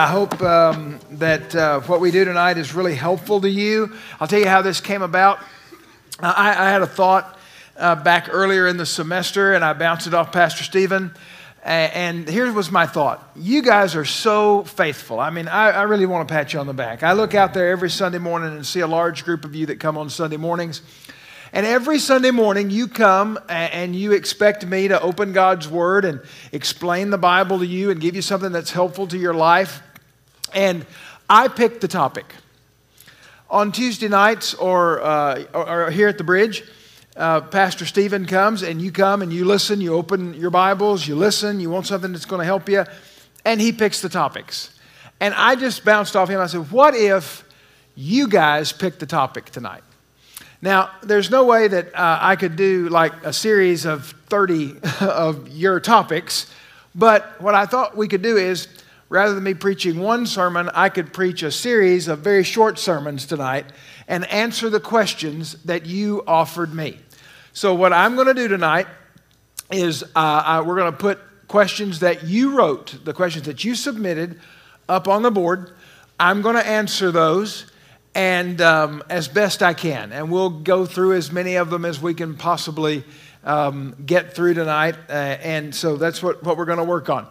I hope um, that uh, what we do tonight is really helpful to you. I'll tell you how this came about. I, I, had a thought uh, back earlier in the semester, and I bounced it off Pastor Stephen. And here was my thought. You guys are so faithful. I mean, I, I really want to pat you on the back. I look out there every Sunday morning and see a large group of you that come on Sunday mornings. And every Sunday morning, you come and you expect me to open God's Word and explain the Bible to you and give you something that's helpful to your life. And I pick the topic. On Tuesday nights or, uh, or here at the bridge, uh, Pastor Stephen comes and you come and you listen, you open your Bibles, you listen, you want something that's going to help you, and he picks the topics. And I just bounced off him. I said, What if you guys pick the topic tonight? Now, there's no way that uh, I could do like a series of 30 of your topics, but what I thought we could do is rather than me preaching one sermon, I could preach a series of very short sermons tonight and answer the questions that you offered me. So, what I'm going to do tonight is uh, we're going to put questions that you wrote, the questions that you submitted, up on the board. I'm going to answer those and um, as best I can. And we'll go through as many of them as we can possibly um, get through tonight. Uh, and so that's what, what we're going to work on.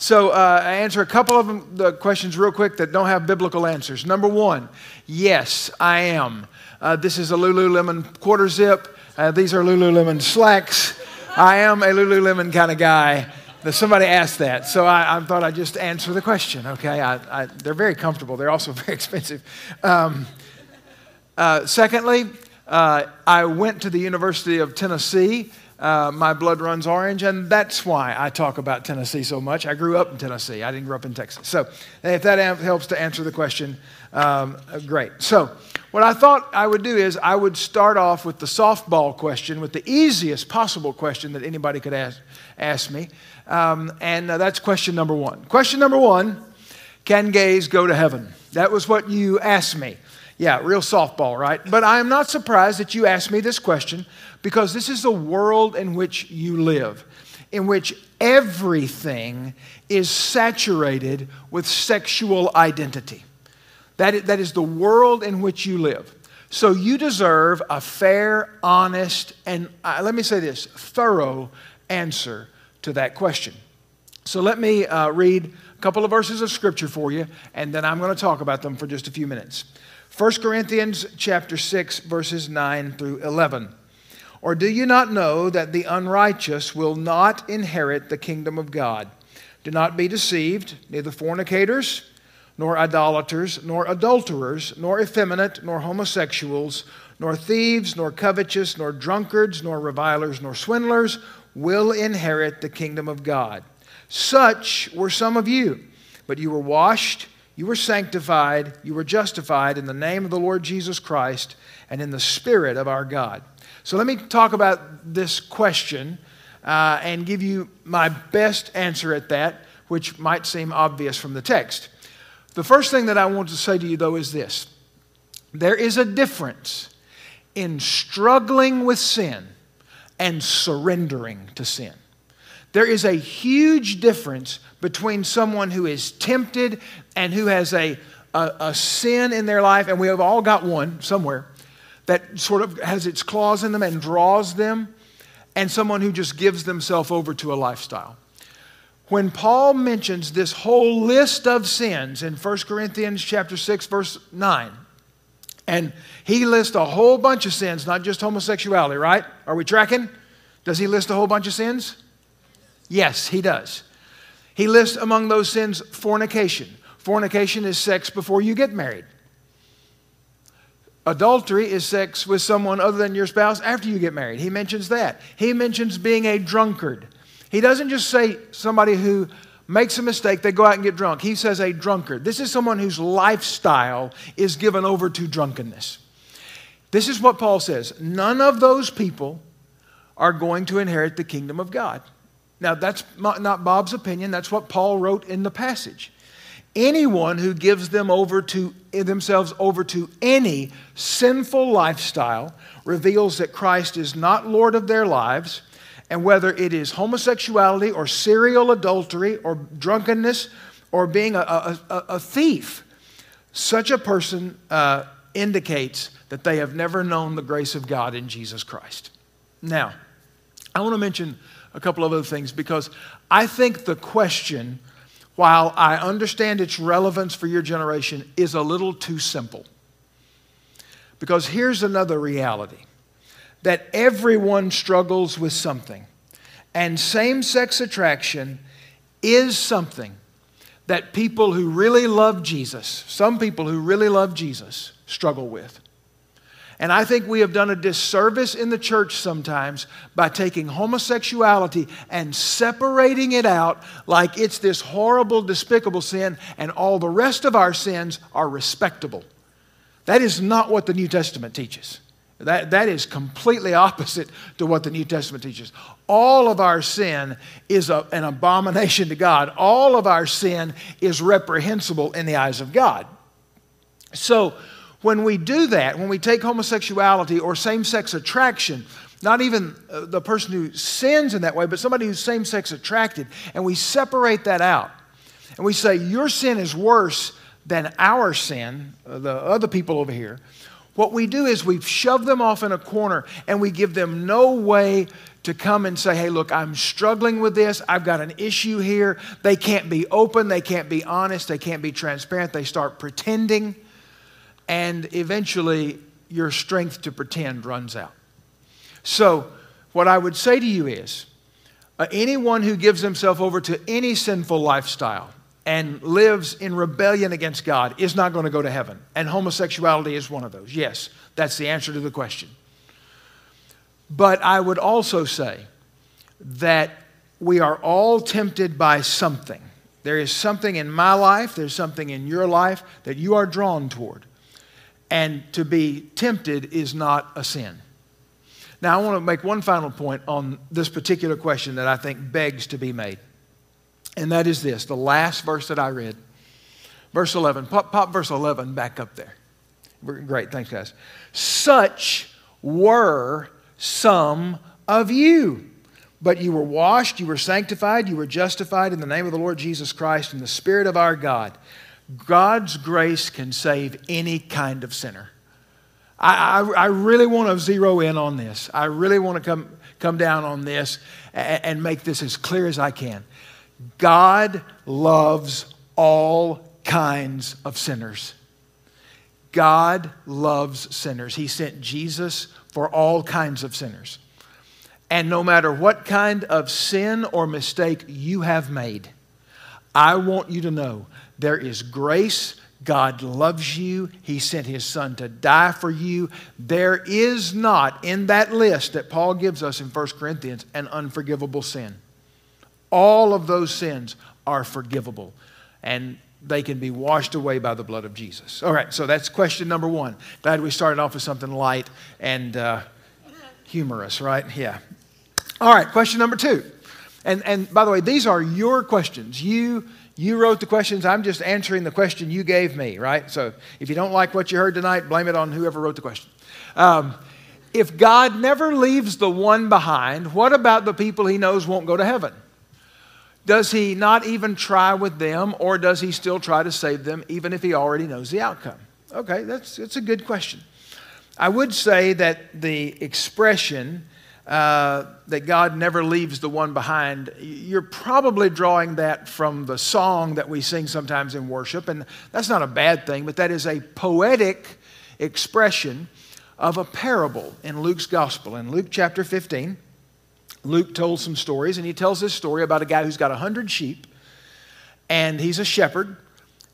So uh, I answer a couple of them, the questions real quick that don't have biblical answers. Number one, yes, I am. Uh, this is a Lululemon quarter zip. Uh, these are Lululemon slacks. I am a Lululemon kind of guy. Somebody asked that, so I, I, thought I'd just answer the question. Okay, I, I, they're very comfortable. They're also very expensive. Um, uh, secondly, uh, I went to the University of Tennessee. Uh, my blood runs orange, and that's why I talk about Tennessee so much. I grew up in Tennessee. I didn't grow up in Texas. So, if that helps to answer the question, um, great. So, what I thought I would do is I would start off with the softball question, with the easiest possible question that anybody could ask, ask me. Um, and uh, that's question number one. Question number one Can gays go to heaven? That was what you asked me. Yeah, real softball, right? But I am not surprised that you asked me this question because this is the world in which you live, in which everything is saturated with sexual identity. That is, that is the world in which you live. So you deserve a fair, honest, and uh, let me say this thorough answer to that question. So let me uh, read a couple of verses of scripture for you, and then I'm going to talk about them for just a few minutes. 1 Corinthians chapter 6 verses 9 through 11. Or do you not know that the unrighteous will not inherit the kingdom of God? Do not be deceived, neither fornicators, nor idolaters, nor adulterers, nor effeminate, nor homosexuals, nor thieves, nor covetous, nor drunkards, nor revilers, nor swindlers will inherit the kingdom of God. Such were some of you, but you were washed, you were sanctified, you were justified in the name of the Lord Jesus Christ and in the Spirit of our God. So let me talk about this question uh, and give you my best answer at that, which might seem obvious from the text. The first thing that I want to say to you, though, is this there is a difference in struggling with sin and surrendering to sin. There is a huge difference between someone who is tempted and who has a, a, a, sin in their life, and we have all got one somewhere that sort of has its claws in them and draws them, and someone who just gives themselves over to a lifestyle. When Paul mentions this whole list of sins in 1 Corinthians chapter 6 verse 9, and he lists a whole bunch of sins, not just homosexuality, right? Are we tracking? Does he list a whole bunch of sins? Yes, he does. He lists among those sins fornication. Fornication is sex before you get married. Adultery is sex with someone other than your spouse after you get married. He mentions that. He mentions being a drunkard. He doesn't just say somebody who makes a mistake, they go out and get drunk. He says a drunkard. This is someone whose lifestyle is given over to drunkenness. This is what Paul says none of those people are going to inherit the kingdom of God. Now, that's not Bob's opinion, that's what Paul wrote in the passage. Anyone who gives them over to themselves over to any sinful lifestyle reveals that Christ is not Lord of their lives and whether it is homosexuality or serial adultery or drunkenness or being a, a, a thief, such a person uh, indicates that they have never known the grace of God in Jesus Christ. Now, I want to mention a couple of other things because I think the question, while I understand its relevance for your generation, is a little too simple. Because here's another reality that everyone struggles with something, and same sex attraction is something that people who really love Jesus, some people who really love Jesus, struggle with. And I think we have done a disservice in the church sometimes by taking homosexuality and separating it out like it's this horrible, despicable sin, and all the rest of our sins are respectable. That is not what the New Testament teaches. That, that is completely opposite to what the New Testament teaches. All of our sin is a, an abomination to God. All of our sin is reprehensible in the eyes of God. So, when we do that, when we take homosexuality or same sex attraction, not even uh, the person who sins in that way, but somebody who's same sex attracted, and we separate that out, and we say, Your sin is worse than our sin, uh, the other people over here, what we do is we shove them off in a corner and we give them no way to come and say, hey, look, I'm struggling with this. I've got an issue here. They can't be open. They can't be honest. They can't be transparent. They start pretending. And eventually, your strength to pretend runs out. So, what I would say to you is uh, anyone who gives himself over to any sinful lifestyle, and lives in rebellion against God is not going to go to heaven. And homosexuality is one of those. Yes, that's the answer to the question. But I would also say that we are all tempted by something. There is something in my life, there's something in your life that you are drawn toward. And to be tempted is not a sin. Now, I want to make one final point on this particular question that I think begs to be made. And that is this the last verse that I read. Verse 11. Pop, pop verse 11 back up there. Great. Thanks, guys. Such were some of you. But you were washed, you were sanctified, you were justified in the name of the Lord Jesus Christ in the Spirit of our God. God's grace can save any kind of sinner. I, I, I really want to zero in on this. I really want to come, come down on this and, and make this as clear as I can. God loves all kinds of sinners. God loves sinners. He sent Jesus for all kinds of sinners. And no matter what kind of sin or mistake you have made, I want you to know there is grace. God loves you. He sent his son to die for you. There is not in that list that Paul gives us in 1 Corinthians an unforgivable sin. All of those sins are forgivable and they can be washed away by the blood of Jesus. All right, so that's question number one. Glad we started off with something light and uh, humorous, right? Yeah. All right, question number two. And, and by the way, these are your questions. You, you wrote the questions. I'm just answering the question you gave me, right? So if you don't like what you heard tonight, blame it on whoever wrote the question. Um, if God never leaves the one behind, what about the people he knows won't go to heaven? Does he not even try with them, or does he still try to save them, even if he already knows the outcome? Okay, that's, that's a good question. I would say that the expression uh, that God never leaves the one behind, you're probably drawing that from the song that we sing sometimes in worship, and that's not a bad thing, but that is a poetic expression of a parable in Luke's gospel. In Luke chapter 15, Luke told some stories, and he tells this story about a guy who's got 100 sheep, and he's a shepherd,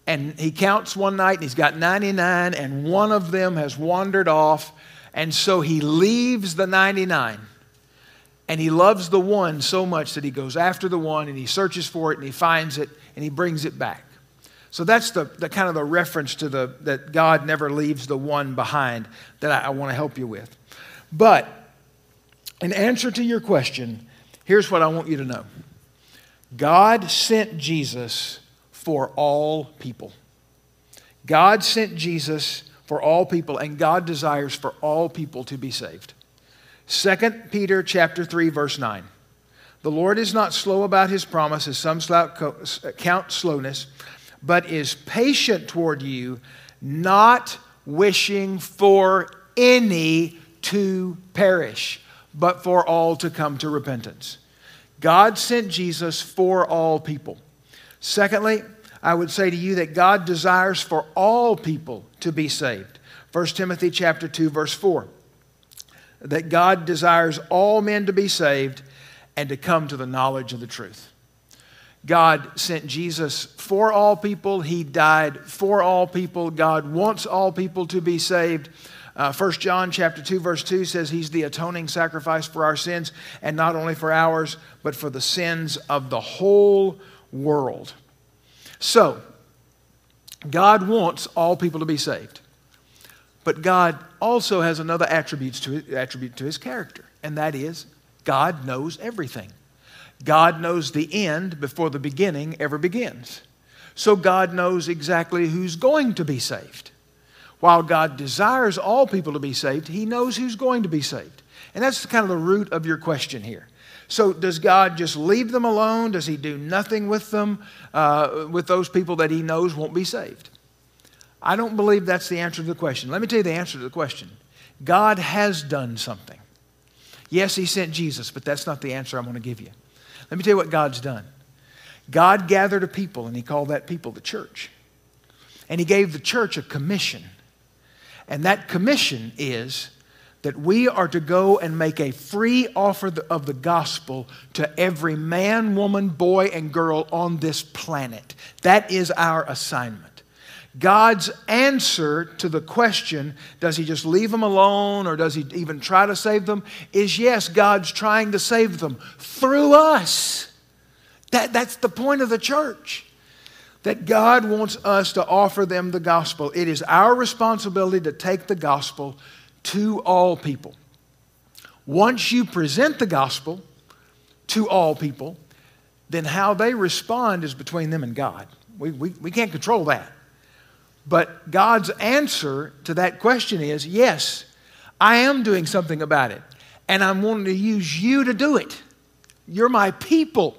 and he counts one night, and he's got 99, and one of them has wandered off, and so he leaves the 99. And he loves the one so much that he goes after the one and he searches for it and he finds it and he brings it back. So that's the, the kind of the reference to the that God never leaves the one behind that I, I want to help you with. But in answer to your question, here's what I want you to know God sent Jesus for all people. God sent Jesus for all people, and God desires for all people to be saved. 2 Peter chapter 3, verse 9. The Lord is not slow about his promise, as some count slowness, but is patient toward you, not wishing for any to perish, but for all to come to repentance. God sent Jesus for all people. Secondly, I would say to you that God desires for all people to be saved. 1 Timothy chapter 2 verse 4. That God desires all men to be saved and to come to the knowledge of the truth. God sent Jesus for all people. He died for all people. God wants all people to be saved. Uh, 1 John chapter 2 verse 2 says he's the atoning sacrifice for our sins and not only for ours but for the sins of the whole world. So, God wants all people to be saved. But God also has another attribute to, his, attribute to his character, and that is God knows everything. God knows the end before the beginning ever begins. So God knows exactly who's going to be saved. While God desires all people to be saved, He knows who's going to be saved. And that's kind of the root of your question here. So, does God just leave them alone? Does He do nothing with them, uh, with those people that He knows won't be saved? I don't believe that's the answer to the question. Let me tell you the answer to the question God has done something. Yes, He sent Jesus, but that's not the answer I'm going to give you. Let me tell you what God's done. God gathered a people, and He called that people the church. And He gave the church a commission. And that commission is that we are to go and make a free offer of the gospel to every man, woman, boy, and girl on this planet. That is our assignment. God's answer to the question, does he just leave them alone or does he even try to save them, is yes, God's trying to save them through us. That, that's the point of the church. That God wants us to offer them the gospel. It is our responsibility to take the gospel to all people. Once you present the gospel to all people, then how they respond is between them and God. We, we, we can't control that. But God's answer to that question is yes, I am doing something about it, and I'm wanting to use you to do it. You're my people.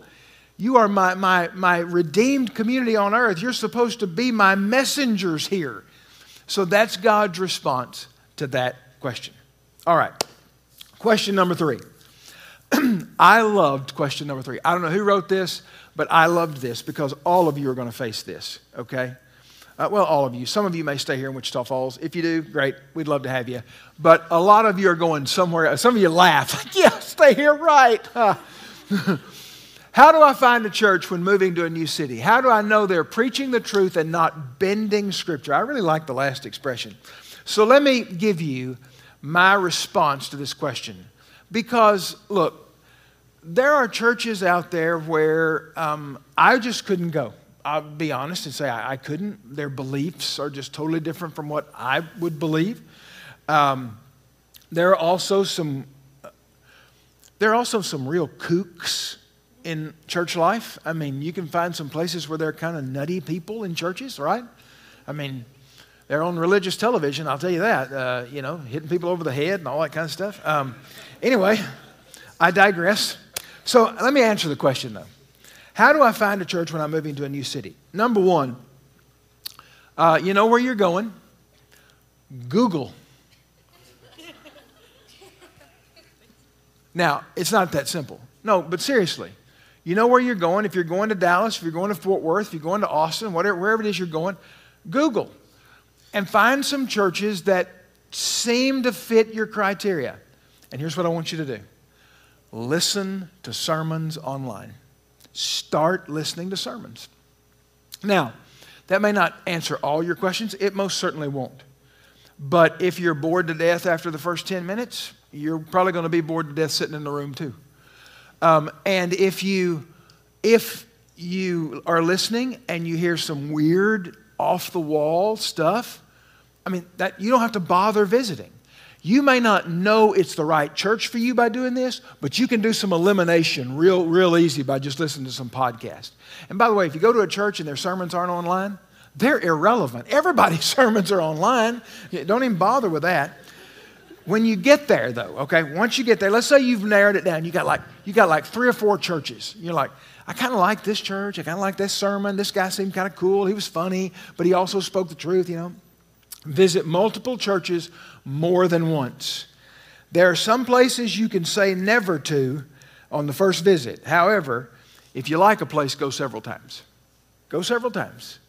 You are my, my, my redeemed community on earth. You're supposed to be my messengers here. So that's God's response to that question. All right. Question number three. I loved question number three. I don't know who wrote this, but I loved this because all of you are going to face this, okay? Uh, well, all of you. Some of you may stay here in Wichita Falls. If you do, great. We'd love to have you. But a lot of you are going somewhere. Some of you laugh. yeah, stay here, right. How do I find a church when moving to a new city? How do I know they're preaching the truth and not bending scripture? I really like the last expression. So let me give you my response to this question. Because, look, there are churches out there where um, I just couldn't go. I'll be honest and say I, I, couldn't. Their beliefs are just totally different from what I would believe. Um, there are also some. There are also some real kooks in church life. I mean, you can find some places where there are kind of nutty people in churches, right? I mean, they're on religious television, I'll tell you that, uh, you know, hitting people over the head and all that kind of stuff. Um, anyway, I digress. So let me answer the question though. How do I find a church when I'm moving to a new city? Number one, uh, you know where you're going? Google. Now, it's not that simple. No, but seriously, you know where you're going. If you're going to Dallas, if you're going to Fort Worth, if you're going to Austin, whatever, wherever it is you're going, Google and find some churches that seem to fit your criteria. And here's what I want you to do listen to sermons online. Start listening to sermons. Now, that may not answer all your questions, it most certainly won't. But if you're bored to death after the first 10 minutes, you're probably going to be bored to death sitting in the room too. Um, and if you, if you are listening and you hear some weird, off the wall stuff, I mean, that you don't have to bother visiting. You may not know it's the right church for you by doing this, but you can do some elimination real, real easy by just listening to some podcasts. And by the way, if you go to a church and their sermons aren't online, they're irrelevant. Everybody's sermons are online. Don't even bother with that. when you get there, though, okay, once you get there, let's say you've narrowed it down. You got like, you got like three or four churches. You're like, I kind of like this church. I kind of like this sermon. This guy seemed kind of cool. He was funny, but he also spoke the truth, you know. Visit multiple churches more than once. There are some places you can say never to on the first visit. However, if you like a place, go several times. Go several times.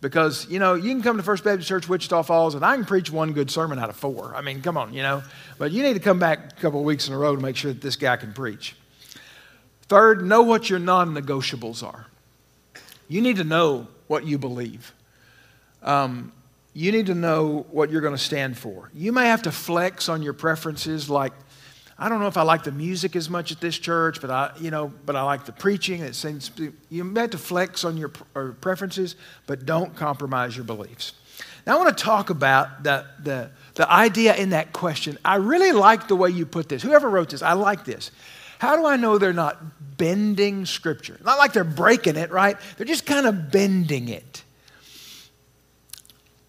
Because, you know, you can come to First Baptist Church, Wichita Falls, and I can preach one good sermon out of four. I mean, come on, you know. But you need to come back a couple of weeks in a row to make sure that this guy can preach. Third, know what your non negotiables are. You need to know what you believe. Um, you need to know what you're going to stand for. You may have to flex on your preferences, like, I don't know if I like the music as much at this church, but I, you know, but I like the preaching. It seems you may have to flex on your preferences, but don't compromise your beliefs. Now, I want to talk about the, the, the idea in that question. I really like the way you put this. Whoever wrote this, I like this. How do I know they're not bending Scripture? Not like they're breaking it, right? They're just kind of bending it.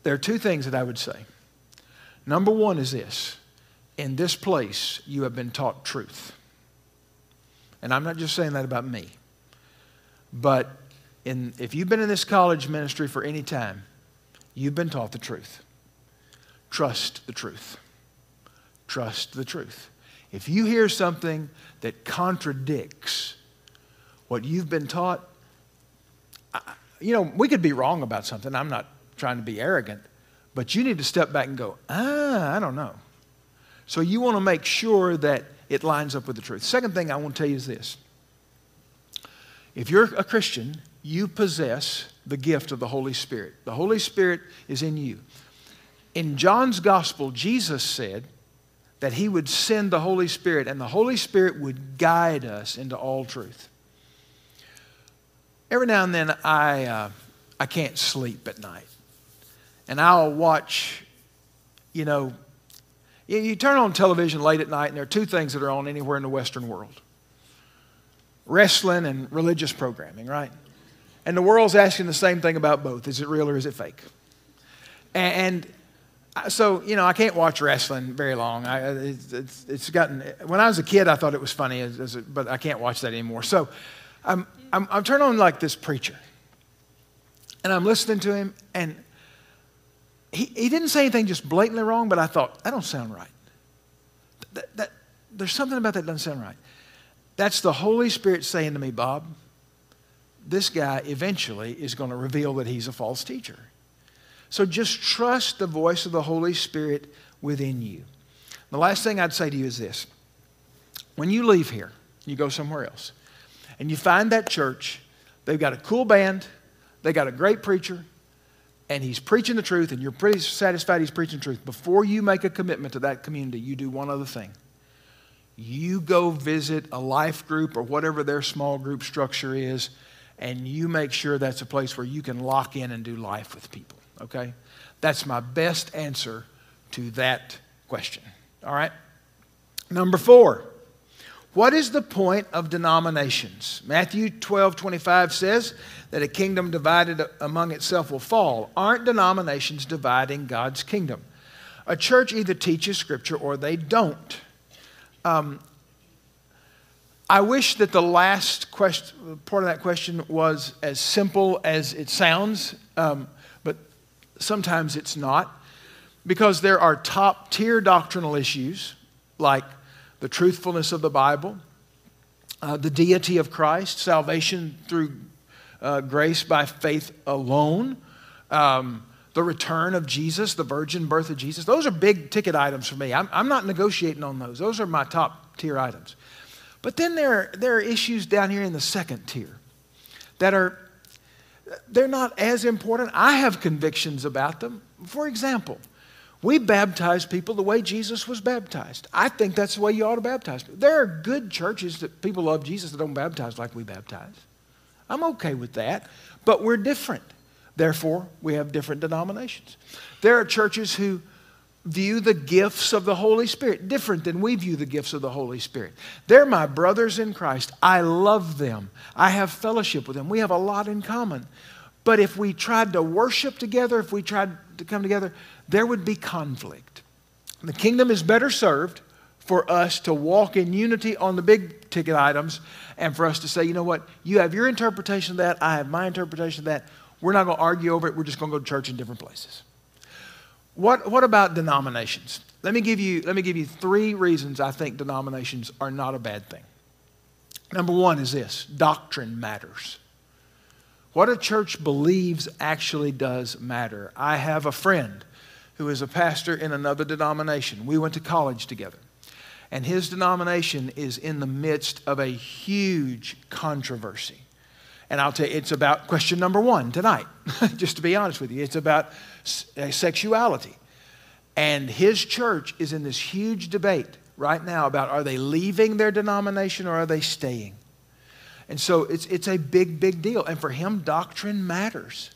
There are two things that I would say. Number one is this in this place, you have been taught truth. And I'm not just saying that about me, but in, if you've been in this college ministry for any time, you've been taught the truth. Trust the truth. Trust the truth. If you hear something that contradicts what you've been taught, you know, we could be wrong about something. I'm not trying to be arrogant, but you need to step back and go, ah, I don't know. So you want to make sure that it lines up with the truth. Second thing I want to tell you is this if you're a Christian, you possess the gift of the Holy Spirit. The Holy Spirit is in you. In John's gospel, Jesus said that he would send the Holy Spirit, and the Holy Spirit would guide us into all truth. Every now and then, I, uh, I can't sleep at night. And I'll watch, you know, you turn on television late at night, and there are two things that are on anywhere in the Western world wrestling and religious programming, right? And the world's asking the same thing about both is it real or is it fake? And uh, so, you know, I can't watch wrestling very long. I, uh, it's, it's gotten, when I was a kid, I thought it was funny, but I can't watch that anymore. So I'm, I'm, I'm turning on like this preacher, and I'm listening to him, and he, he didn't say anything just blatantly wrong, but I thought, that don't sound right. That, that, there's something about that doesn't sound right. That's the Holy Spirit saying to me, Bob, this guy eventually is going to reveal that he's a false teacher. So just trust the voice of the Holy Spirit within you. The last thing I'd say to you is this when you leave here, you go somewhere else, and you find that church, they've got a cool band, they got a great preacher, and he's preaching the truth, and you're pretty satisfied he's preaching the truth, before you make a commitment to that community, you do one other thing. You go visit a life group or whatever their small group structure is, and you make sure that's a place where you can lock in and do life with people, okay? That's my best answer to that question, all right? Number four, what is the point of denominations? Matthew 12 25 says that a kingdom divided among itself will fall. Aren't denominations dividing God's kingdom? A church either teaches Scripture or they don't. Um, I wish that the last part of that question was as simple as it sounds, um, but sometimes it's not. Because there are top tier doctrinal issues like the truthfulness of the Bible, uh, the deity of Christ, salvation through uh, grace by faith alone, um, the return of Jesus, the virgin birth of Jesus. Those are big ticket items for me. I'm, I'm not negotiating on those. Those are my top tier items. But then there, there are issues down here in the second tier that are they're not as important. I have convictions about them. For example, we baptize people the way Jesus was baptized. I think that's the way you ought to baptize. There are good churches that people love Jesus that don't baptize like we baptize. I'm okay with that, but we're different. Therefore, we have different denominations. There are churches who view the gifts of the Holy Spirit different than we view the gifts of the Holy Spirit. They're my brothers in Christ. I love them. I have fellowship with them. We have a lot in common. But if we tried to worship together, if we tried to come together, there would be conflict. The kingdom is better served for us to walk in unity on the big ticket items and for us to say, you know what, you have your interpretation of that, I have my interpretation of that. We're not going to argue over it, we're just going to go to church in different places. What, what about denominations? Let me, give you, let me give you three reasons I think denominations are not a bad thing. Number one is this doctrine matters. What a church believes actually does matter. I have a friend who is a pastor in another denomination. We went to college together. And his denomination is in the midst of a huge controversy. And I'll tell you, it's about question number one tonight, just to be honest with you. It's about sexuality. And his church is in this huge debate right now about are they leaving their denomination or are they staying? And so it's, it's a big, big deal. And for him, doctrine matters.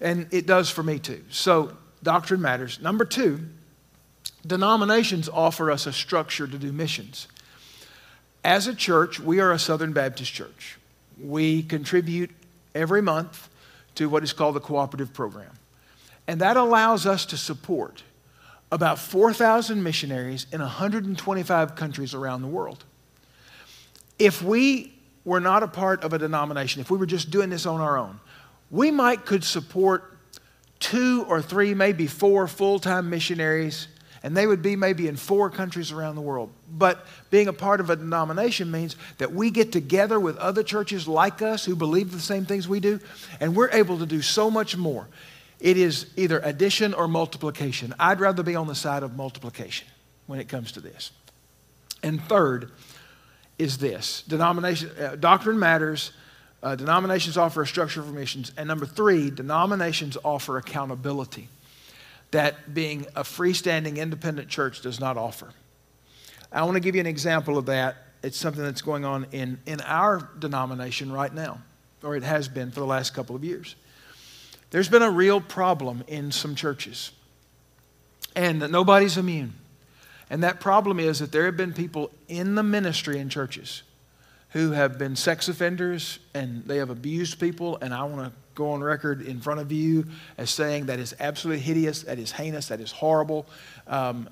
And it does for me too. So doctrine matters. Number two, denominations offer us a structure to do missions. As a church, we are a Southern Baptist church. We contribute every month to what is called the cooperative program. And that allows us to support about 4,000 missionaries in 125 countries around the world. If we were not a part of a denomination, if we were just doing this on our own, we might could support two or three, maybe four full-time missionaries, and they would be maybe in four countries around the world. But being a part of a denomination means that we get together with other churches like us who believe the same things we do, and we're able to do so much more. It is either addition or multiplication. I'd rather be on the side of multiplication when it comes to this. And third, is this denomination, uh, doctrine matters. Uh, denominations offer a structure for missions. And number three, denominations offer accountability that being a freestanding independent church does not offer. I want to give you an example of that. It's something that's going on in, in our denomination right now, or it has been for the last couple of years. There's been a real problem in some churches, and nobody's immune. And that problem is that there have been people in the ministry in churches who have been sex offenders and they have abused people. And I want to go on record in front of you as saying that is absolutely hideous, that is heinous, that is horrible. Um,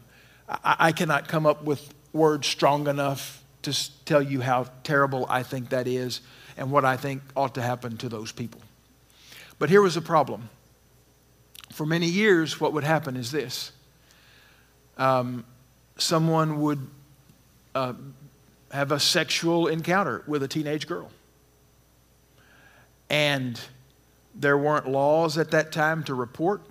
I, I cannot come up with words strong enough to tell you how terrible I think that is and what I think ought to happen to those people. But here was a problem. For many years, what would happen is this. Um, someone would uh, have a sexual encounter with a teenage girl. And there weren't laws at that time to report.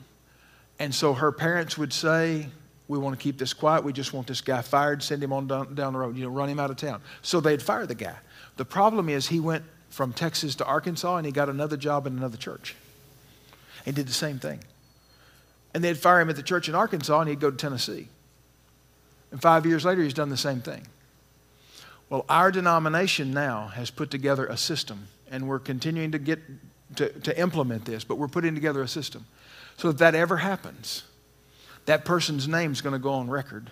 And so her parents would say, We want to keep this quiet. We just want this guy fired, send him on down, down the road, you know, run him out of town. So they'd fire the guy. The problem is he went from Texas to Arkansas and he got another job in another church. and did the same thing. And they'd fire him at the church in Arkansas and he'd go to Tennessee. And five years later, he's done the same thing. Well, our denomination now has put together a system, and we're continuing to get to, to implement this, but we're putting together a system. So if that ever happens, that person's name is going to go on record.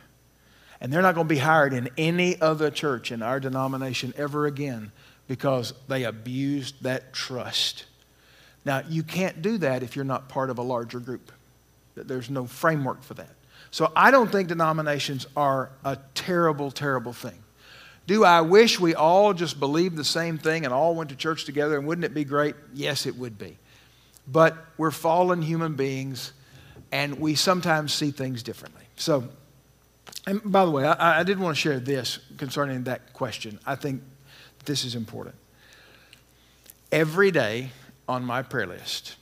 And they're not going to be hired in any other church in our denomination ever again because they abused that trust. Now, you can't do that if you're not part of a larger group. There's no framework for that. So I don't think denominations are a terrible, terrible thing. Do I wish we all just believed the same thing and all went to church together and wouldn't it be great? Yes, it would be. But we're fallen human beings and we sometimes see things differently. So, and by the way, I, I did want to share this concerning that question. I think this is important. Every day on my prayer list,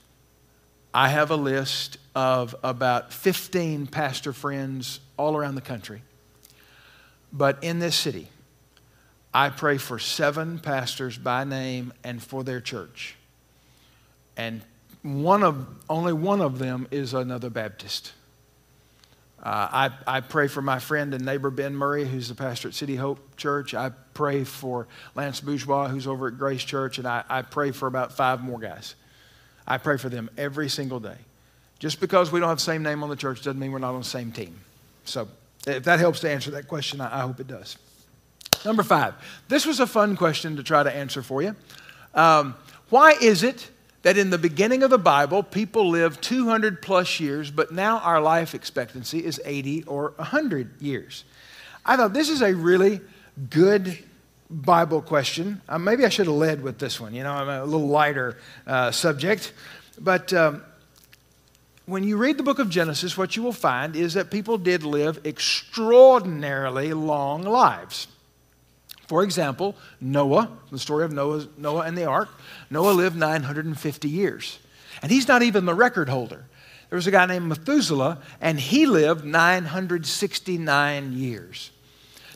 I have a list of about 15 pastor friends all around the country. But in this city, I pray for seven pastors by name and for their church. And one of, only one of them is another Baptist. Uh, I, I pray for my friend and neighbor Ben Murray, who's the pastor at City Hope Church. I pray for Lance Bourgeois, who's over at Grace Church, and I, I pray for about five more guys. I pray for them every single day. Just because we don't have the same name on the church doesn't mean we're not on the same team. So, if that helps to answer that question, I, I hope it does. Number five. This was a fun question to try to answer for you. Um, why is it that in the beginning of the Bible, people lived 200 plus years, but now our life expectancy is 80 or 100 years. I thought this is a really good Bible question. Uh, maybe I should have led with this one. You know, I'm a little lighter uh, subject. But um, when you read the book of Genesis, what you will find is that people did live extraordinarily long lives. For example, Noah, the story of Noah, Noah and the ark, Noah lived 950 years. And he's not even the record holder. There was a guy named Methuselah, and he lived 969 years.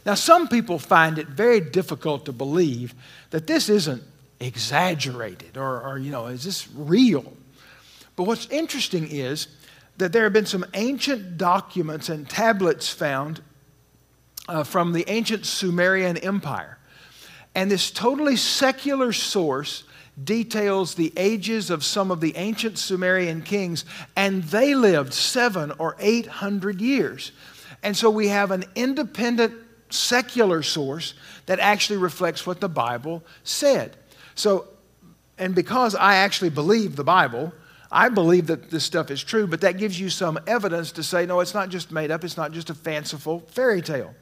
Now, some people find it very difficult to believe that this isn't exaggerated or, or, you know, is this real? But what's interesting is that there have been some ancient documents and tablets found uh, from the ancient Sumerian Empire. And this totally secular source details the ages of some of the ancient Sumerian kings, and they lived seven or eight hundred years. And so we have an independent secular source that actually reflects what the Bible said. So, and because I actually believe the Bible, I believe that this stuff is true, but that gives you some evidence to say, no, it's not just made up, it's not just a fanciful fairy tale.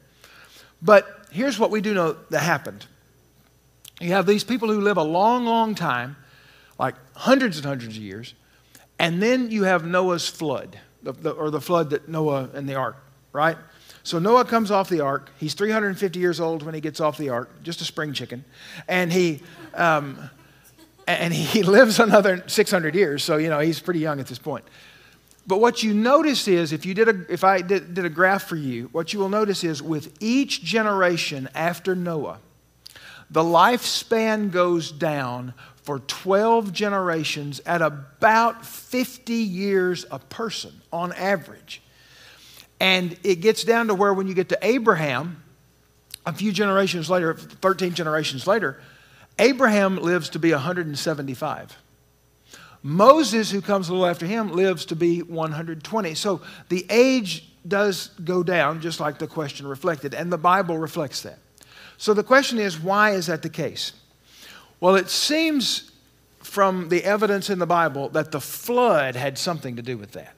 But here's what we do know that happened you have these people who live a long, long time, like hundreds and hundreds of years, and then you have Noah's flood, the, the, or the flood that Noah and the ark, right? So Noah comes off the ark. He's 350 years old when he gets off the ark, just a spring chicken. And he, um, and he lives another 600 years, so, you know, he's pretty young at this point. But what you notice is, if, you did a, if I did, did a graph for you, what you will notice is with each generation after Noah, the lifespan goes down for 12 generations at about 50 years a person on average. And it gets down to where when you get to Abraham, a few generations later, 13 generations later, Abraham lives to be 175. Moses, who comes a little after him, lives to be 120. So the age does go down, just like the question reflected, and the Bible reflects that. So the question is, why is that the case? Well, it seems from the evidence in the Bible that the flood had something to do with that.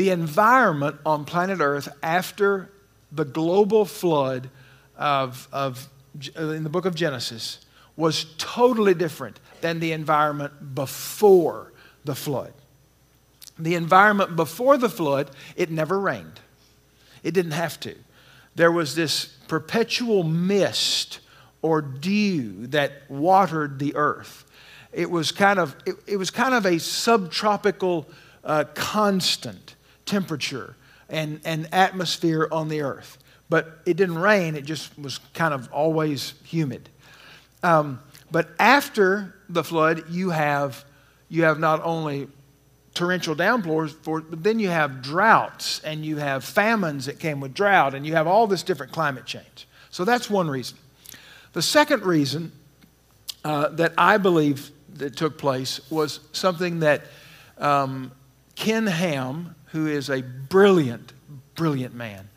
The environment on planet Earth after the global flood of, of, in the book of Genesis was totally different than the environment before the flood. The environment before the flood, it never rained. It didn't have to. There was this perpetual mist or dew that watered the earth. It was kind of, it, it was kind of a subtropical uh, constant temperature and, and atmosphere on the earth. But it didn't rain, it just was kind of always humid. Um, but after the flood, you have, you have not only torrential downpours, for, but then you have droughts and you have famines that came with drought and you have all this different climate change. So that's one reason. The second reason uh, that I believe that took place was something that um, Ken Ham, who is a brilliant, brilliant man,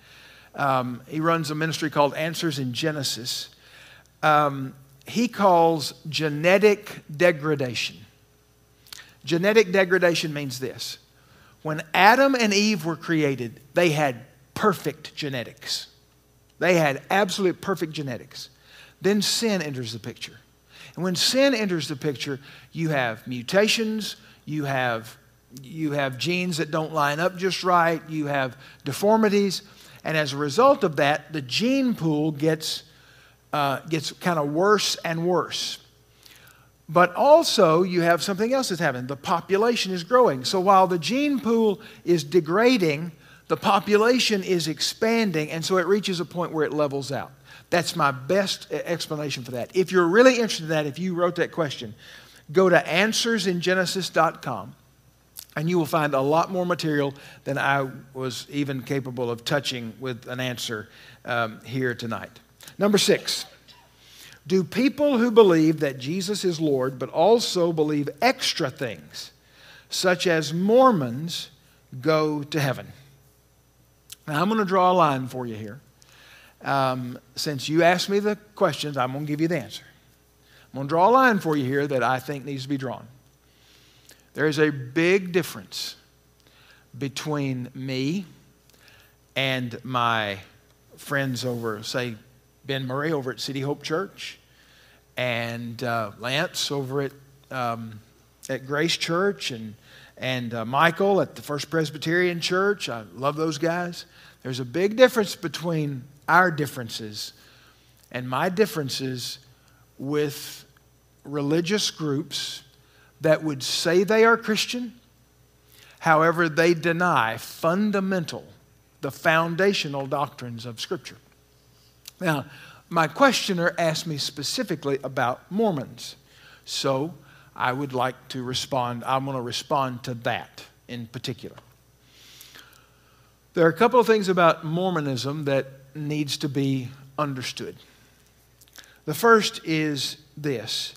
um, he runs a ministry called Answers in Genesis. Um, he calls genetic degradation. Genetic degradation means this when Adam and Eve were created, they had perfect genetics. They had absolute perfect genetics. Then sin enters the picture. And when sin enters the picture, you have mutations, you have, you have genes that don't line up just right, you have deformities, and as a result of that, the gene pool gets uh, gets kind of worse and worse. But also, you have something else that's happening. The population is growing. So while the gene pool is degrading, the population is expanding, and so it reaches a point where it levels out. That's my best explanation for that. If you're really interested in that, if you wrote that question, go to answersingenesis.com and you will find a lot more material than I was even capable of touching with an answer um, here tonight. Number six, do people who believe that Jesus is Lord but also believe extra things, such as Mormons, go to heaven? Now, I'm going to draw a line for you here. Um, since you asked me the questions, I'm going to give you the answer. I'm going to draw a line for you here that I think needs to be drawn. There is a big difference between me and my friends over, say, Ben Murray over at City Hope Church, and uh, Lance over at, um, at Grace Church, and, and uh, Michael at the First Presbyterian Church. I love those guys. There's a big difference between our differences and my differences with religious groups that would say they are Christian, however, they deny fundamental, the foundational doctrines of Scripture. Now, my questioner asked me specifically about Mormons. So I would like to respond. I'm going to respond to that in particular. There are a couple of things about Mormonism that needs to be understood. The first is this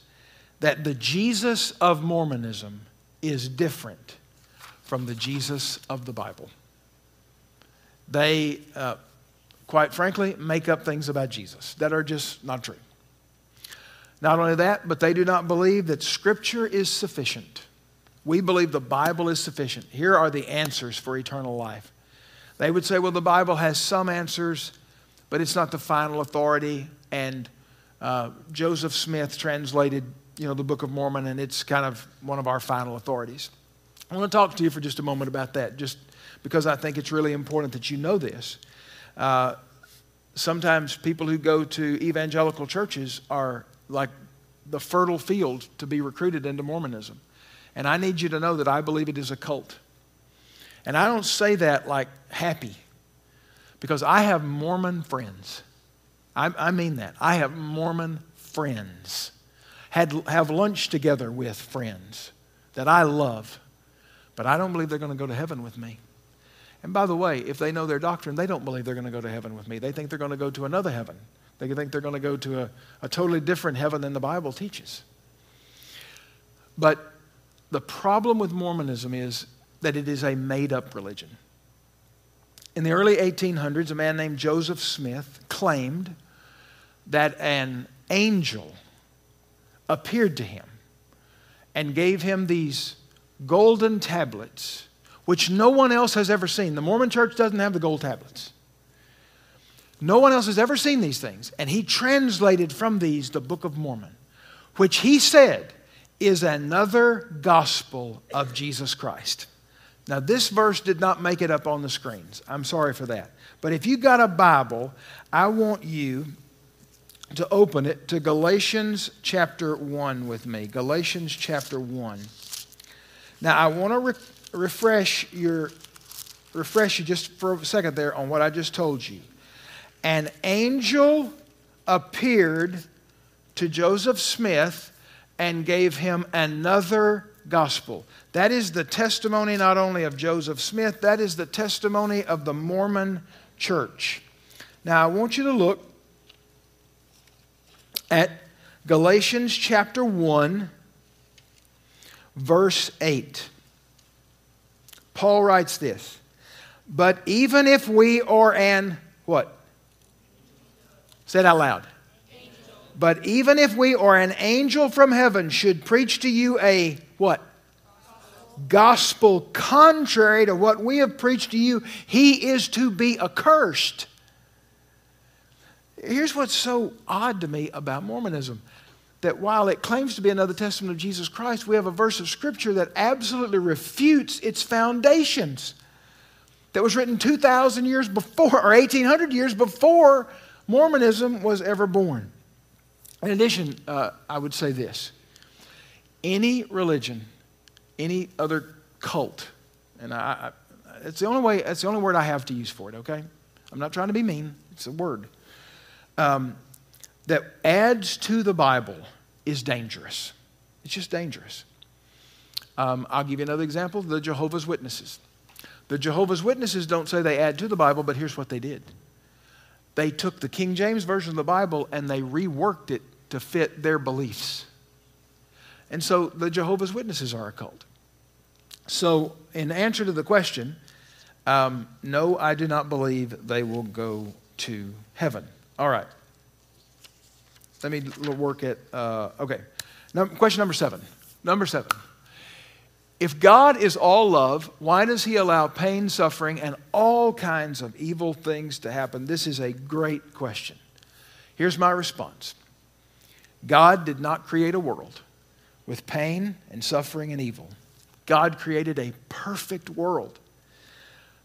that the Jesus of Mormonism is different from the Jesus of the Bible. They, uh, quite frankly, make up things about Jesus that are just not true. Not only that, but they do not believe that Scripture is sufficient. We believe the Bible is sufficient. Here are the answers for eternal life. They would say, well, the Bible has some answers, but it's not the final authority. And uh, Joseph Smith translated you know, the Book of Mormon, and it's kind of one of our final authorities. I want to talk to you for just a moment about that, just because I think it's really important that you know this. Uh, sometimes people who go to evangelical churches are like the fertile field to be recruited into Mormonism. And I need you to know that I believe it is a cult. And I don't say that like happy, because I have Mormon friends. I, I mean that. I have Mormon friends. Had, have lunch together with friends that I love, but I don't believe they're going to go to heaven with me. And by the way, if they know their doctrine, they don't believe they're going to go to heaven with me. They think they're going to go to another heaven. They think they're going to go to a, a totally different heaven than the Bible teaches. But the problem with Mormonism is that it is a made up religion. In the early 1800s, a man named Joseph Smith claimed that an angel appeared to him and gave him these golden tablets, which no one else has ever seen. The Mormon church doesn't have the gold tablets. No one else has ever seen these things. And he translated from these the Book of Mormon, which he said is another gospel of Jesus Christ. Now, this verse did not make it up on the screens. I'm sorry for that. But if you got a Bible, I want you to open it to Galatians chapter 1 with me. Galatians chapter 1. Now, I want to re- refresh your refresh you just for a second there on what I just told you. An angel appeared to Joseph Smith and gave him another gospel. That is the testimony not only of Joseph Smith, that is the testimony of the Mormon church. Now, I want you to look at Galatians chapter 1, verse 8. Paul writes this But even if we are an, what? Say it out loud. But even if we or an angel from heaven should preach to you a what? Gospel contrary to what we have preached to you, he is to be accursed. Here's what's so odd to me about Mormonism that while it claims to be another testament of Jesus Christ, we have a verse of Scripture that absolutely refutes its foundations. That was written 2,000 years before, or 1,800 years before Mormonism was ever born. In addition, uh, I would say this any religion, any other cult, and I, I, it's the only way, it's the only word I have to use for it, okay? I'm not trying to be mean, it's a word um, that adds to the Bible is dangerous. It's just dangerous. Um, I'll give you another example the Jehovah's Witnesses. The Jehovah's Witnesses don't say they add to the Bible, but here's what they did they took the King James Version of the Bible and they reworked it to fit their beliefs. And so the Jehovah's Witnesses are a cult. So, in answer to the question, um, no, I do not believe they will go to heaven. All right. Let me work at, uh, okay. question number seven. Number seven. If God is all love, why does He allow pain, suffering, and all kinds of evil things to happen? This is a great question. Here's my response God did not create a world with pain and suffering and evil. God created a perfect world,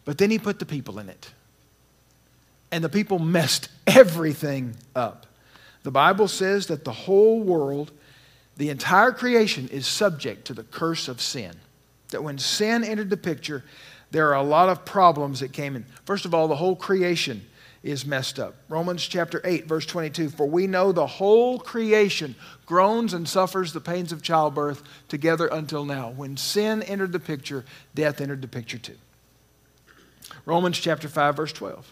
but then He put the people in it. And the people messed everything up. The Bible says that the whole world, the entire creation, is subject to the curse of sin. That when sin entered the picture, there are a lot of problems that came in. First of all, the whole creation is messed up. Romans chapter 8, verse 22 For we know the whole creation groans and suffers the pains of childbirth together until now. When sin entered the picture, death entered the picture too. Romans chapter 5, verse 12.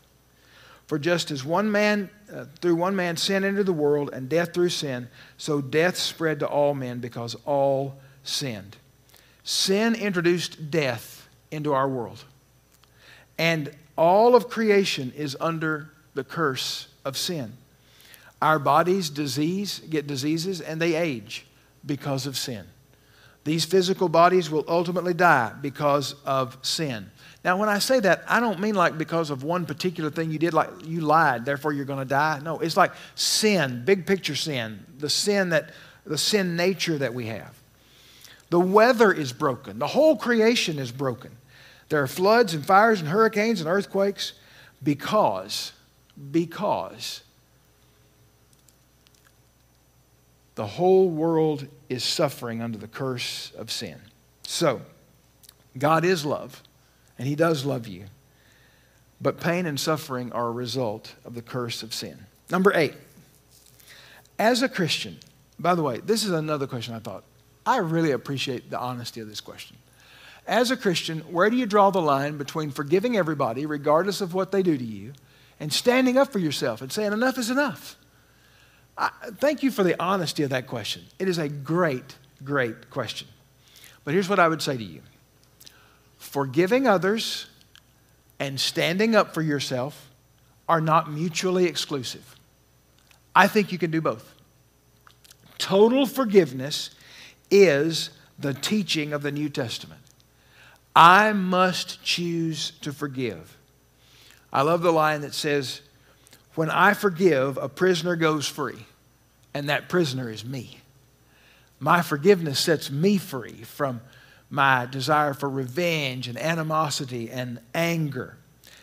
For just as one man, uh, through one man, sin entered the world, and death through sin, so death spread to all men because all sinned. Sin introduced death into our world. And all of creation is under the curse of sin. Our bodies disease, get diseases, and they age because of sin. These physical bodies will ultimately die because of sin. Now, when I say that, I don't mean like because of one particular thing you did, like you lied, therefore you're going to die. No, it's like sin, big picture sin, the sin that, the sin nature that we have. The weather is broken, the whole creation is broken. There are floods and fires and hurricanes and earthquakes because, because the whole world is suffering under the curse of sin. So, God is love and He does love you. But pain and suffering are a result of the curse of sin. Number eight, as a Christian, by the way, this is another question I thought. I really appreciate the honesty of this question. As a Christian, where do you draw the line between forgiving everybody, regardless of what they do to you, and standing up for yourself and saying, enough is enough? I, thank you for the honesty of that question. It is a great, great question. But here's what I would say to you forgiving others and standing up for yourself are not mutually exclusive. I think you can do both. Total forgiveness is the teaching of the New Testament. I must choose to forgive. I love the line that says, When I forgive, a prisoner goes free, and that prisoner is me. My forgiveness sets me free from my desire for revenge and animosity and anger.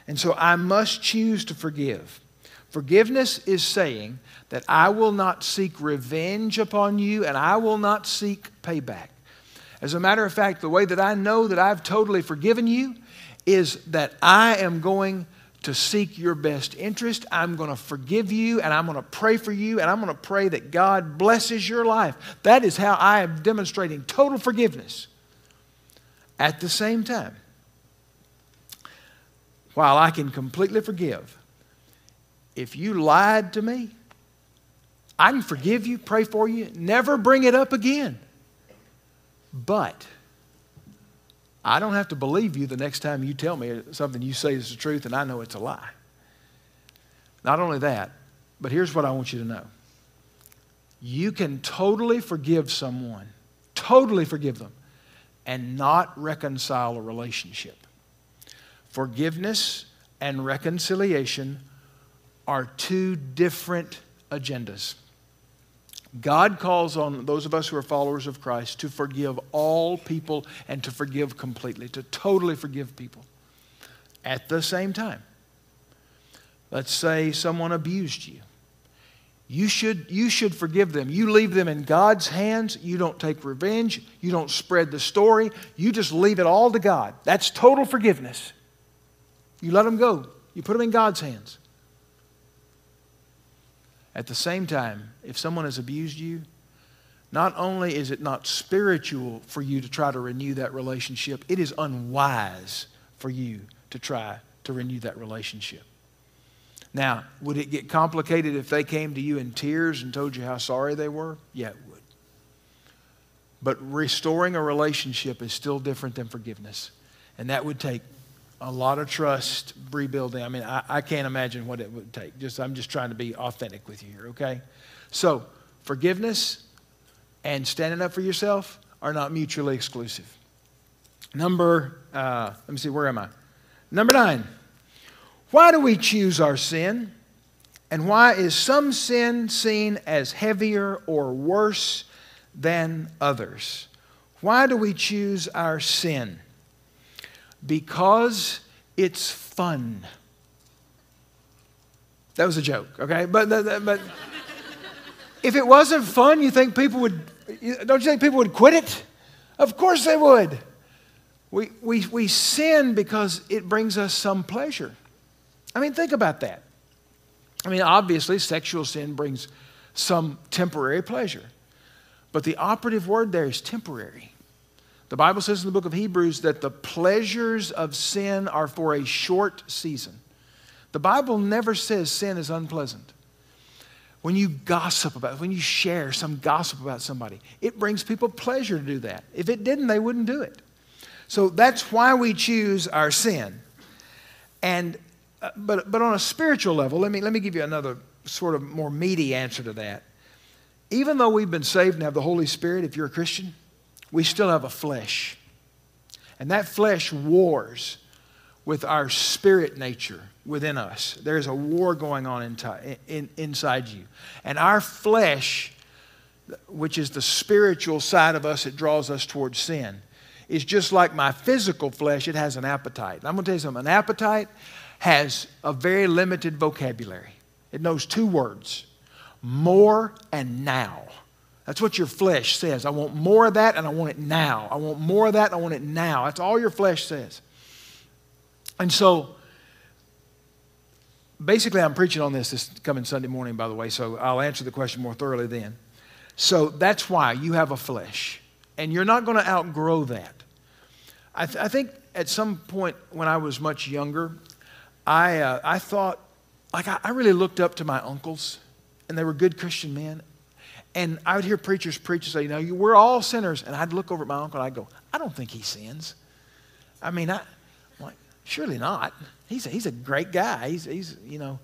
And so I must choose to forgive. Forgiveness is saying that I will not seek revenge upon you and I will not seek payback. As a matter of fact, the way that I know that I've totally forgiven you is that I am going to seek your best interest. I'm going to forgive you and I'm going to pray for you and I'm going to pray that God blesses your life. That is how I am demonstrating total forgiveness. At the same time, while I can completely forgive, if you lied to me, I can forgive you, pray for you, never bring it up again. But I don't have to believe you the next time you tell me something you say is the truth and I know it's a lie. Not only that, but here's what I want you to know you can totally forgive someone, totally forgive them, and not reconcile a relationship. Forgiveness and reconciliation are two different agendas. God calls on those of us who are followers of Christ to forgive all people and to forgive completely, to totally forgive people. At the same time, let's say someone abused you. You should, you should forgive them. You leave them in God's hands. You don't take revenge. You don't spread the story. You just leave it all to God. That's total forgiveness. You let them go, you put them in God's hands. At the same time, if someone has abused you, not only is it not spiritual for you to try to renew that relationship, it is unwise for you to try to renew that relationship. Now, would it get complicated if they came to you in tears and told you how sorry they were? Yeah, it would. But restoring a relationship is still different than forgiveness. And that would take a lot of trust rebuilding. I mean, I, I, can't imagine what it would take. Just I'm just trying to be authentic with you here, okay? So forgiveness and standing up for yourself are not mutually exclusive. Number, uh, let me see, where am I? Number nine. Why do we choose our sin? And why is some sin seen as heavier or worse than others? Why do we choose our sin? Because it's fun. That was a joke, okay? But, but if it wasn't fun, you think people would, don't you think people would quit it? Of course they would. We, we, we sin because it brings us some pleasure. I mean, think about that. I mean, obviously, sexual sin brings some temporary pleasure. But the operative word there is temporary. The Bible says in the book of Hebrews that the pleasures of sin are for a short season. The Bible never says sin is unpleasant. When you gossip about, when you share some gossip about somebody, it brings people pleasure to do that. If it didn't, they wouldn't do it. So that's why we choose our sin. And but but on a spiritual level, let me let me give you another sort of more meaty answer to that. Even though we've been saved and have the Holy Spirit, if you're a Christian, we still have a flesh. And that flesh wars with our spirit nature within us. There's a war going on in, in, inside you. And our flesh, which is the spiritual side of us that draws us towards sin, is just like my physical flesh, it has an appetite. I'm going to tell you something an appetite has a very limited vocabulary, it knows two words more and now. That's what your flesh says. I want more of that and I want it now. I want more of that and I want it now. That's all your flesh says. And so, basically, I'm preaching on this this coming Sunday morning, by the way, so I'll answer the question more thoroughly then. So, that's why you have a flesh, and you're not going to outgrow that. I, th- I, think at some point when I was much younger, I, uh, I thought, like, I, I really looked up to my uncles, and they were good Christian men. And I would hear preachers preach and say, you know, we're all sinners. And I'd look over at my uncle and I'd go, I don't think he sins. I mean, I, am like, Surely not. He's a, he's a great guy. He's, he's, you know,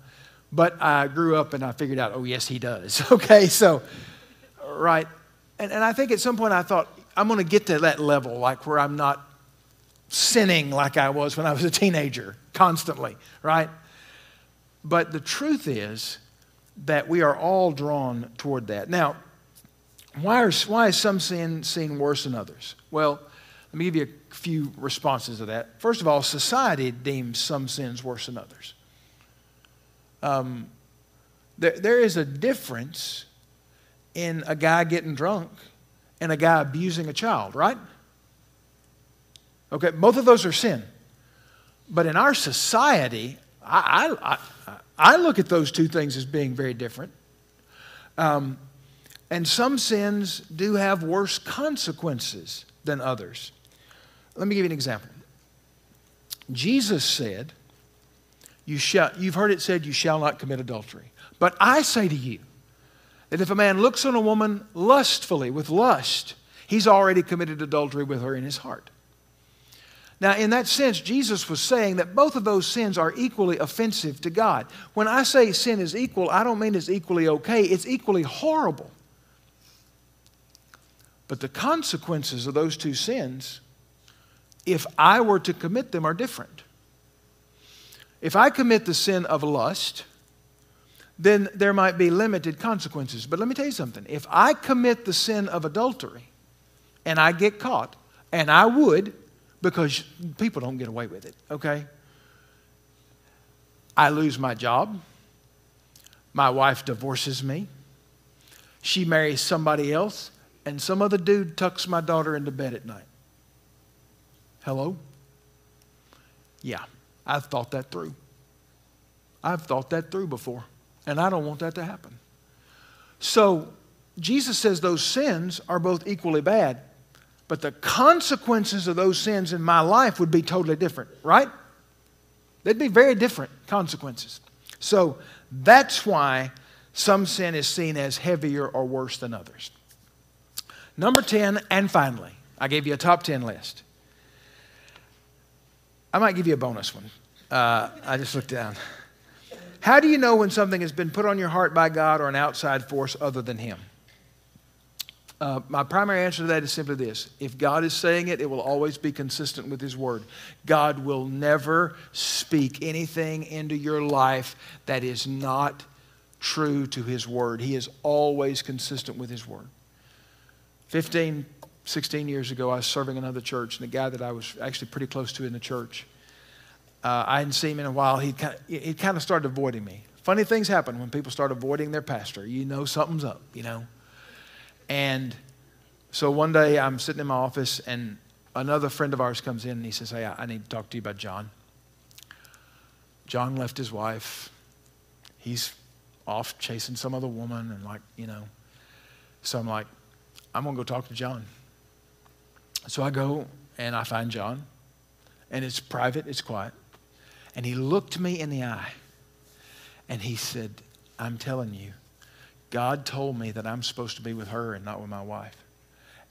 but I grew up and I figured out, oh, yes, he does. okay, so, right. And, and I think at some point I thought, I'm going to get to that level, like where I'm not sinning like I was when I was a teenager, constantly, right? But the truth is that we are all drawn toward that. Now, why, are, why is some sin seen worse than others? Well, let me give you a few responses to that. First of all, society deems some sins worse than others. Um, there, there is a difference in a guy getting drunk and a guy abusing a child, right? Okay, both of those are sin. But in our society, I, I, I, look at those two things as being very different. Um, and some sins do have worse consequences than others. Let me give you an example. Jesus said, you shall, You've heard it said, You shall not commit adultery. But I say to you that if a man looks on a woman lustfully, with lust, he's already committed adultery with her in his heart. Now, in that sense, Jesus was saying that both of those sins are equally offensive to God. When I say sin is equal, I don't mean it's equally okay, it's equally horrible. But the consequences of those two sins if I were to commit them, are different. If I commit the sin of lust, then there might be limited consequences. But let me tell you something. If I commit the sin of adultery and I get caught, and I would, because people don't get away with it, okay? I lose my job. My wife divorces me. She marries somebody else, and some other dude tucks my daughter into bed at night. Hello? Yeah, I've thought that through. I've thought that through before, and I don't want that to happen. So, Jesus says those sins are both equally bad, but the consequences of those sins in my life would be totally different, right? They'd be very different consequences. So, that's why some sin is seen as heavier or worse than others. Number 10, and finally, I gave you a top 10 list. I might give you a bonus one. Uh, I just looked down. How do you know when something has been put on your heart by God or an outside force other than Him? Uh, my primary answer to that is simply this if God is saying it, it will always be consistent with His Word. God will never speak anything into your life that is not true to His Word. He is always consistent with His Word. 15, 16 years ago, I was serving another church, and the guy that I was actually pretty close to in the church, uh, I hadn't seen him in a while. He kind, of, he kind of started avoiding me. Funny things happen when people start avoiding their pastor. You know something's up, you know. And so one day I'm sitting in my office, and another friend of ours comes in, and he says, Hey, I need to talk to you about John. John left his wife. He's off chasing some other woman, and like, you know. So I'm like, I'm to go talk to John. So I go and I find John, and it's private, it's quiet. And he looked me in the eye and he said, I'm telling you, God told me that I'm supposed to be with her and not with my wife.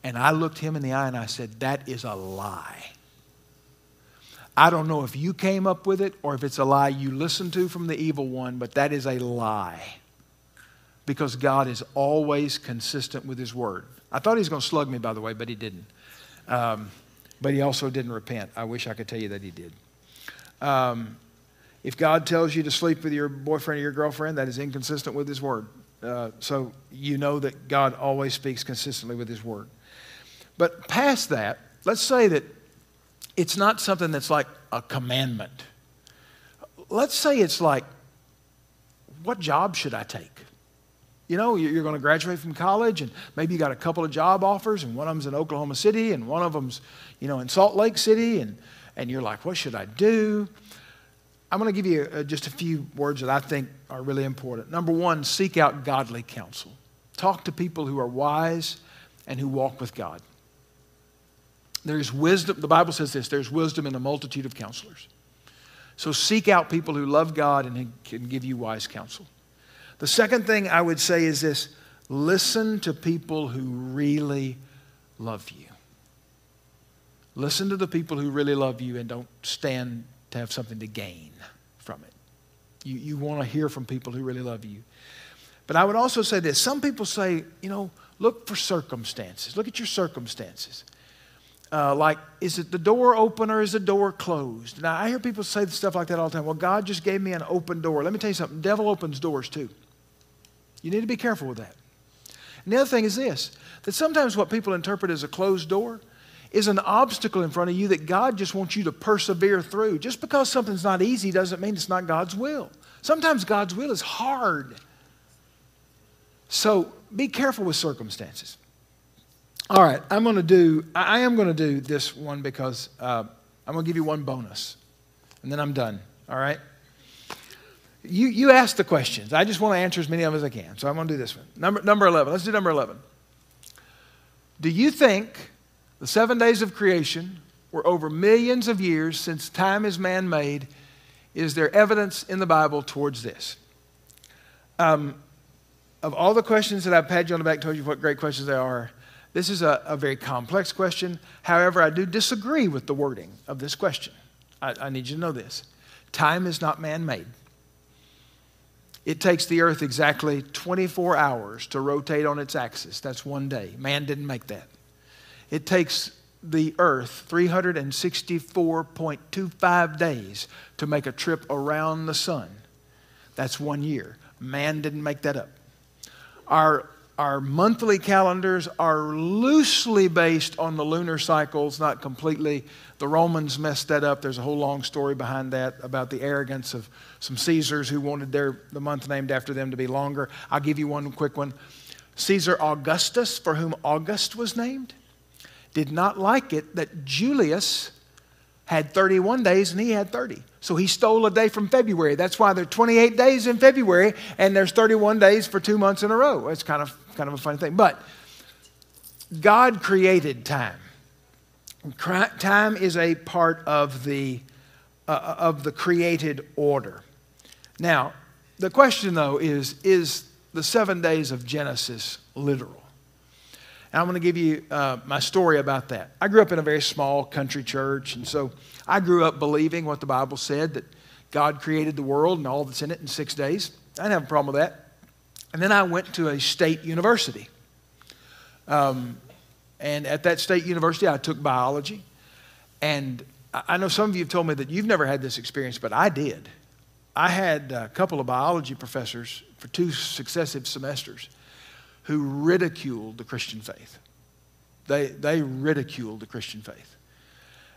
And I looked him in the eye and I said, That is a lie. I don't know if you came up with it or if it's a lie you listened to from the evil one, but that is a lie. Because God is always consistent with his word. I thought he was going to slug me, by the way, but he didn't. Um, but he also didn't repent. I wish I could tell you that he did. Um, if God tells you to sleep with your boyfriend or your girlfriend, that is inconsistent with his word. Uh, so you know that God always speaks consistently with his word. But past that, let's say that it's not something that's like a commandment. Let's say it's like, what job should I take? You know, you're going to graduate from college, and maybe you got a couple of job offers, and one of them's in Oklahoma City, and one of them's, you know, in Salt Lake City, and, and you're like, what should I do? I'm going to give you uh, just a few words that I think are really important. Number one, seek out godly counsel. Talk to people who are wise and who walk with God. There's wisdom, the Bible says this there's wisdom in a multitude of counselors. So seek out people who love God and can give you wise counsel. The second thing I would say is this listen to people who really love you. Listen to the people who really love you and don't stand to have something to gain from it. You, you want to hear from people who really love you. But I would also say this some people say, you know, look for circumstances. Look at your circumstances. Uh, like, is it the door open or is the door closed? Now, I hear people say stuff like that all the time. Well, God just gave me an open door. Let me tell you something devil opens doors too. You need to be careful with that. And the other thing is this that sometimes what people interpret as a closed door is an obstacle in front of you that God just wants you to persevere through. Just because something's not easy doesn't mean it's not God's will. Sometimes God's will is hard. So be careful with circumstances. All right, I'm going to do, I am going to do this one because uh, I'm going to give you one bonus, and then I'm done. All right? You, you asked the questions. I just want to answer as many of them as I can. So I'm going to do this one. Number, number 11. Let's do number 11. Do you think the seven days of creation were over millions of years since time is man made. Is there evidence in the Bible towards this? Um, of all the questions that I've had you on the back, told you what great questions they are, this is a, a very complex question. However, I do disagree with the wording of this question. I, I need you to know this. Time is not man made. It takes the earth exactly 24 hours to rotate on its axis. That's one day. Man didn't make that. It takes the earth 364.25 days to make a trip around the sun. That's one year. Man didn't make that up. Our, our monthly calendars are loosely based on the lunar cycles, not completely. The Romans messed that up. There's a whole long story behind that about the arrogance of some Caesars who wanted their, the month named after them to be longer. I'll give you one quick one. Caesar Augustus, for whom August was named, did not like it that Julius had 31 days and he had 30. So he stole a day from February. That's why there are 28 days in February and there's 31 days for two months in a row. It's kind of, kind of a funny thing. But God created time. Time is a part of the, uh, of the created order. Now, the question though is is the seven days of Genesis literal? And I'm going to give you uh, my story about that. I grew up in a very small country church, and so I grew up believing what the Bible said that God created the world and all that's in it in six days. I didn't have a problem with that. And then I went to a state university. Um, and at that state university, I took biology. And I know some of you have told me that you've never had this experience, but I did. I had a couple of biology professors for two successive semesters who ridiculed the Christian faith. They, they ridiculed the Christian faith.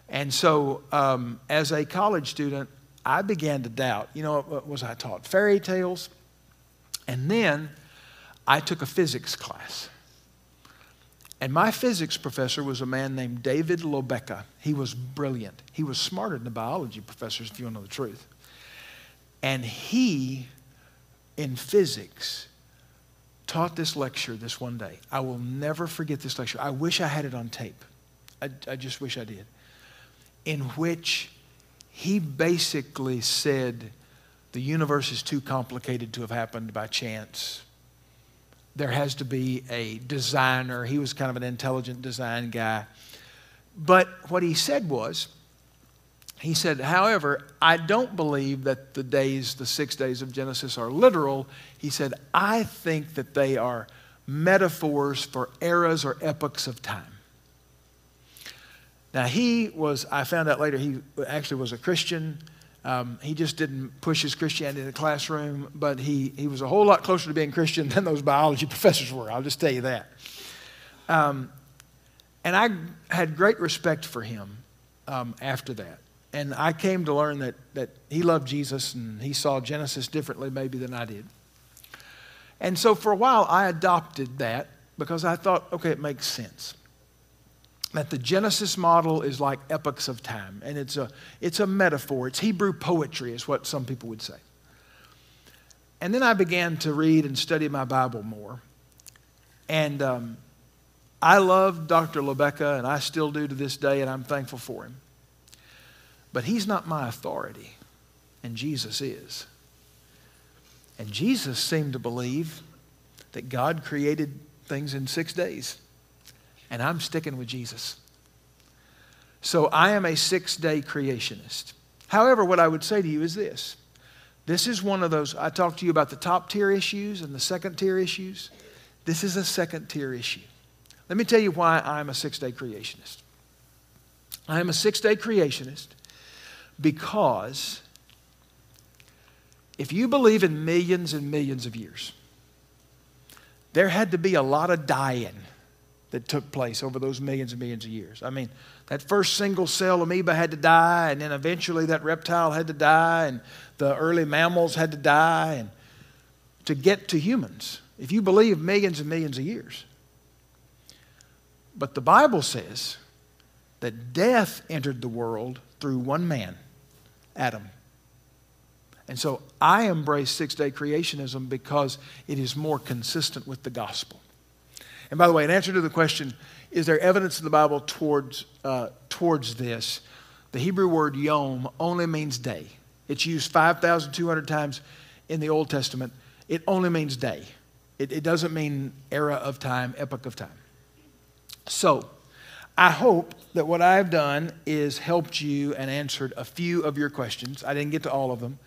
And so, um, as a college student, I began to doubt. You know, what was I taught? Fairy tales. And then I took a physics class. And my physics professor was a man named David Lobecka. He was brilliant. He was smarter than the biology professors, if you want to know the truth. And he, in physics, taught this lecture this one day. I will never forget this lecture. I wish I had it on tape. I, I just wish I did. In which he basically said the universe is too complicated to have happened by chance. There has to be a designer. He was kind of an intelligent design guy. But what he said was, he said, however, I don't believe that the days, the six days of Genesis, are literal. He said, I think that they are metaphors for eras or epochs of time. Now, he was, I found out later, he actually was a Christian. Um, he just didn't push his Christianity in the classroom, but he, he was a whole lot closer to being Christian than those biology professors were. I'll just tell you that. Um, and I had great respect for him um, after that. And I came to learn that, that he loved Jesus and he saw Genesis differently, maybe, than I did. And so for a while, I adopted that because I thought, okay, it makes sense. That the Genesis model is like epochs of time, and it's a, it's a metaphor. It's Hebrew poetry, is what some people would say. And then I began to read and study my Bible more. And um, I loved Dr. Lobecka, and I still do to this day, and I'm thankful for him. But he's not my authority, and Jesus is. And Jesus seemed to believe that God created things in six days. And I'm sticking with Jesus. So I am a six day creationist. However, what I would say to you is this this is one of those, I talked to you about the top tier issues and the second tier issues. This is a second tier issue. Let me tell you why I'm a six day creationist. I am a six day creationist because if you believe in millions and millions of years, there had to be a lot of dying that took place over those millions and millions of years. I mean, that first single cell amoeba had to die, and then eventually that reptile had to die, and the early mammals had to die, and to get to humans. If you believe millions and millions of years. But the Bible says that death entered the world through one man, Adam. And so I embrace six day creationism because it is more consistent with the gospel. And by the way, in answer to the question, is there evidence in the Bible towards, uh, towards this? The Hebrew word yom only means day. It's used 5,200 times in the Old Testament. It only means day, it, it doesn't mean era of time, epoch of time. So, I hope that what I've done is helped you and answered a few of your questions. I didn't get to all of them.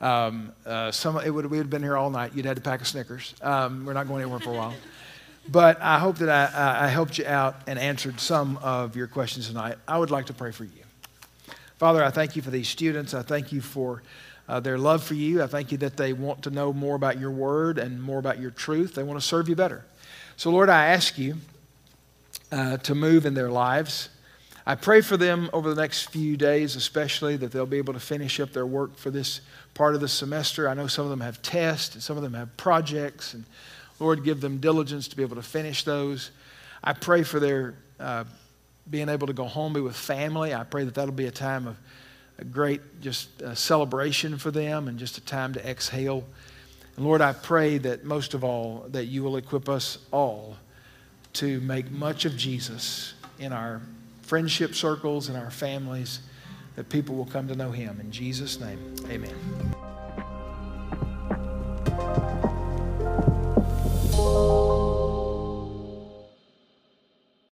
Um, uh, some, it would, we would have been here all night. You'd had to pack a Snickers. Um, we're not going anywhere for a while. But I hope that I, I helped you out and answered some of your questions tonight. I would like to pray for you. Father, I thank you for these students. I thank you for uh, their love for you. I thank you that they want to know more about your word and more about your truth. They want to serve you better. So, Lord, I ask you uh, to move in their lives. I pray for them over the next few days, especially that they'll be able to finish up their work for this part of the semester. I know some of them have tests, and some of them have projects, and Lord, give them diligence to be able to finish those. I pray for their uh, being able to go home, be with family. I pray that that'll be a time of a great just celebration for them and just a time to exhale. And Lord, I pray that most of all, that you will equip us all to make much of Jesus in our friendship circles and our families, that people will come to know him. In Jesus' name, amen.